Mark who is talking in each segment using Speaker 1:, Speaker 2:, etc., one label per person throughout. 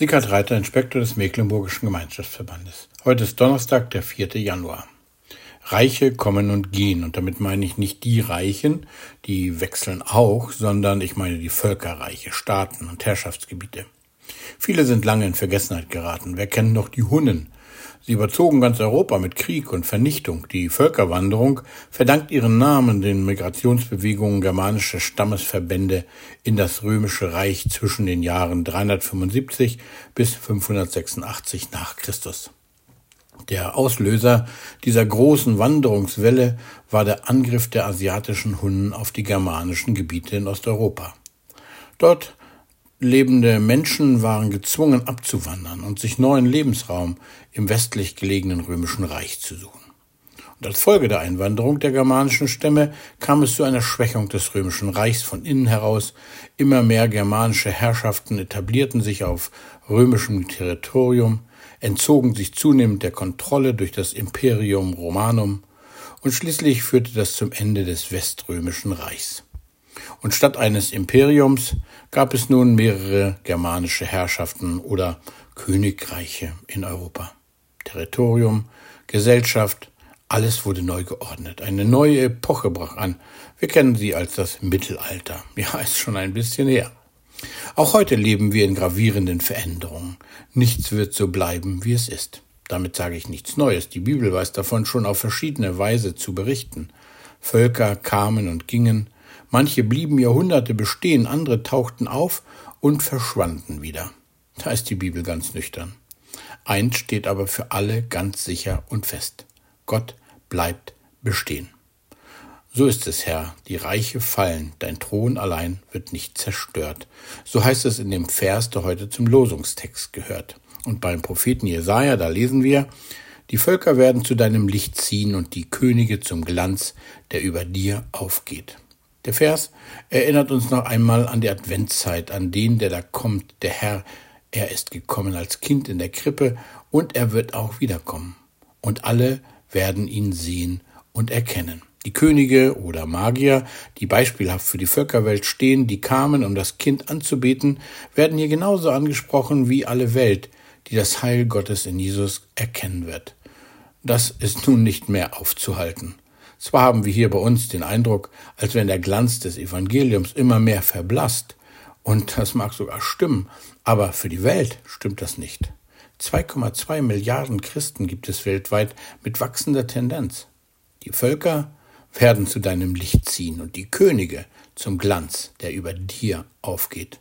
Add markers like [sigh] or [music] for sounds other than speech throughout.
Speaker 1: Sickert Reiter, Inspektor des Mecklenburgischen Gemeinschaftsverbandes. Heute ist Donnerstag, der 4. Januar. Reiche kommen und gehen, und damit meine ich nicht die Reichen, die wechseln auch, sondern ich meine die Völkerreiche, Staaten und Herrschaftsgebiete. Viele sind lange in Vergessenheit geraten. Wer kennt noch die Hunnen, Sie überzogen ganz Europa mit Krieg und Vernichtung. Die Völkerwanderung verdankt ihren Namen den Migrationsbewegungen germanischer Stammesverbände in das römische Reich zwischen den Jahren 375 bis 586 nach Christus. Der Auslöser dieser großen Wanderungswelle war der Angriff der asiatischen Hunnen auf die germanischen Gebiete in Osteuropa. Dort lebende Menschen waren gezwungen abzuwandern und sich neuen Lebensraum im westlich gelegenen römischen Reich zu suchen. Und als Folge der Einwanderung der germanischen Stämme kam es zu einer Schwächung des römischen Reichs von innen heraus. Immer mehr germanische Herrschaften etablierten sich auf römischem Territorium, entzogen sich zunehmend der Kontrolle durch das Imperium Romanum und schließlich führte das zum Ende des weströmischen Reichs und statt eines Imperiums gab es nun mehrere germanische Herrschaften oder Königreiche in Europa. Territorium, Gesellschaft, alles wurde neu geordnet. Eine neue Epoche brach an. Wir kennen sie als das Mittelalter. Ja, [laughs] ist schon ein bisschen her. Auch heute leben wir in gravierenden Veränderungen. Nichts wird so bleiben, wie es ist. Damit sage ich nichts Neues. Die Bibel weiß davon schon auf verschiedene Weise zu berichten. Völker kamen und gingen, Manche blieben Jahrhunderte bestehen, andere tauchten auf und verschwanden wieder. Da ist die Bibel ganz nüchtern. Eins steht aber für alle ganz sicher und fest. Gott bleibt bestehen. So ist es, Herr, die Reiche fallen, dein Thron allein wird nicht zerstört. So heißt es in dem Vers, der heute zum Losungstext gehört. Und beim Propheten Jesaja, da lesen wir, die Völker werden zu deinem Licht ziehen und die Könige zum Glanz, der über dir aufgeht. Der Vers erinnert uns noch einmal an die Adventszeit, an den, der da kommt, der Herr, er ist gekommen als Kind in der Krippe und er wird auch wiederkommen. Und alle werden ihn sehen und erkennen. Die Könige oder Magier, die beispielhaft für die Völkerwelt stehen, die kamen, um das Kind anzubeten, werden hier genauso angesprochen wie alle Welt, die das Heil Gottes in Jesus erkennen wird. Das ist nun nicht mehr aufzuhalten. Zwar haben wir hier bei uns den Eindruck, als wenn der Glanz des Evangeliums immer mehr verblasst, und das mag sogar stimmen, aber für die Welt stimmt das nicht. 2,2 Milliarden Christen gibt es weltweit mit wachsender Tendenz. Die Völker werden zu deinem Licht ziehen und die Könige zum Glanz, der über dir aufgeht.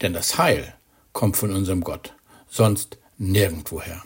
Speaker 1: Denn das Heil kommt von unserem Gott, sonst nirgendwoher.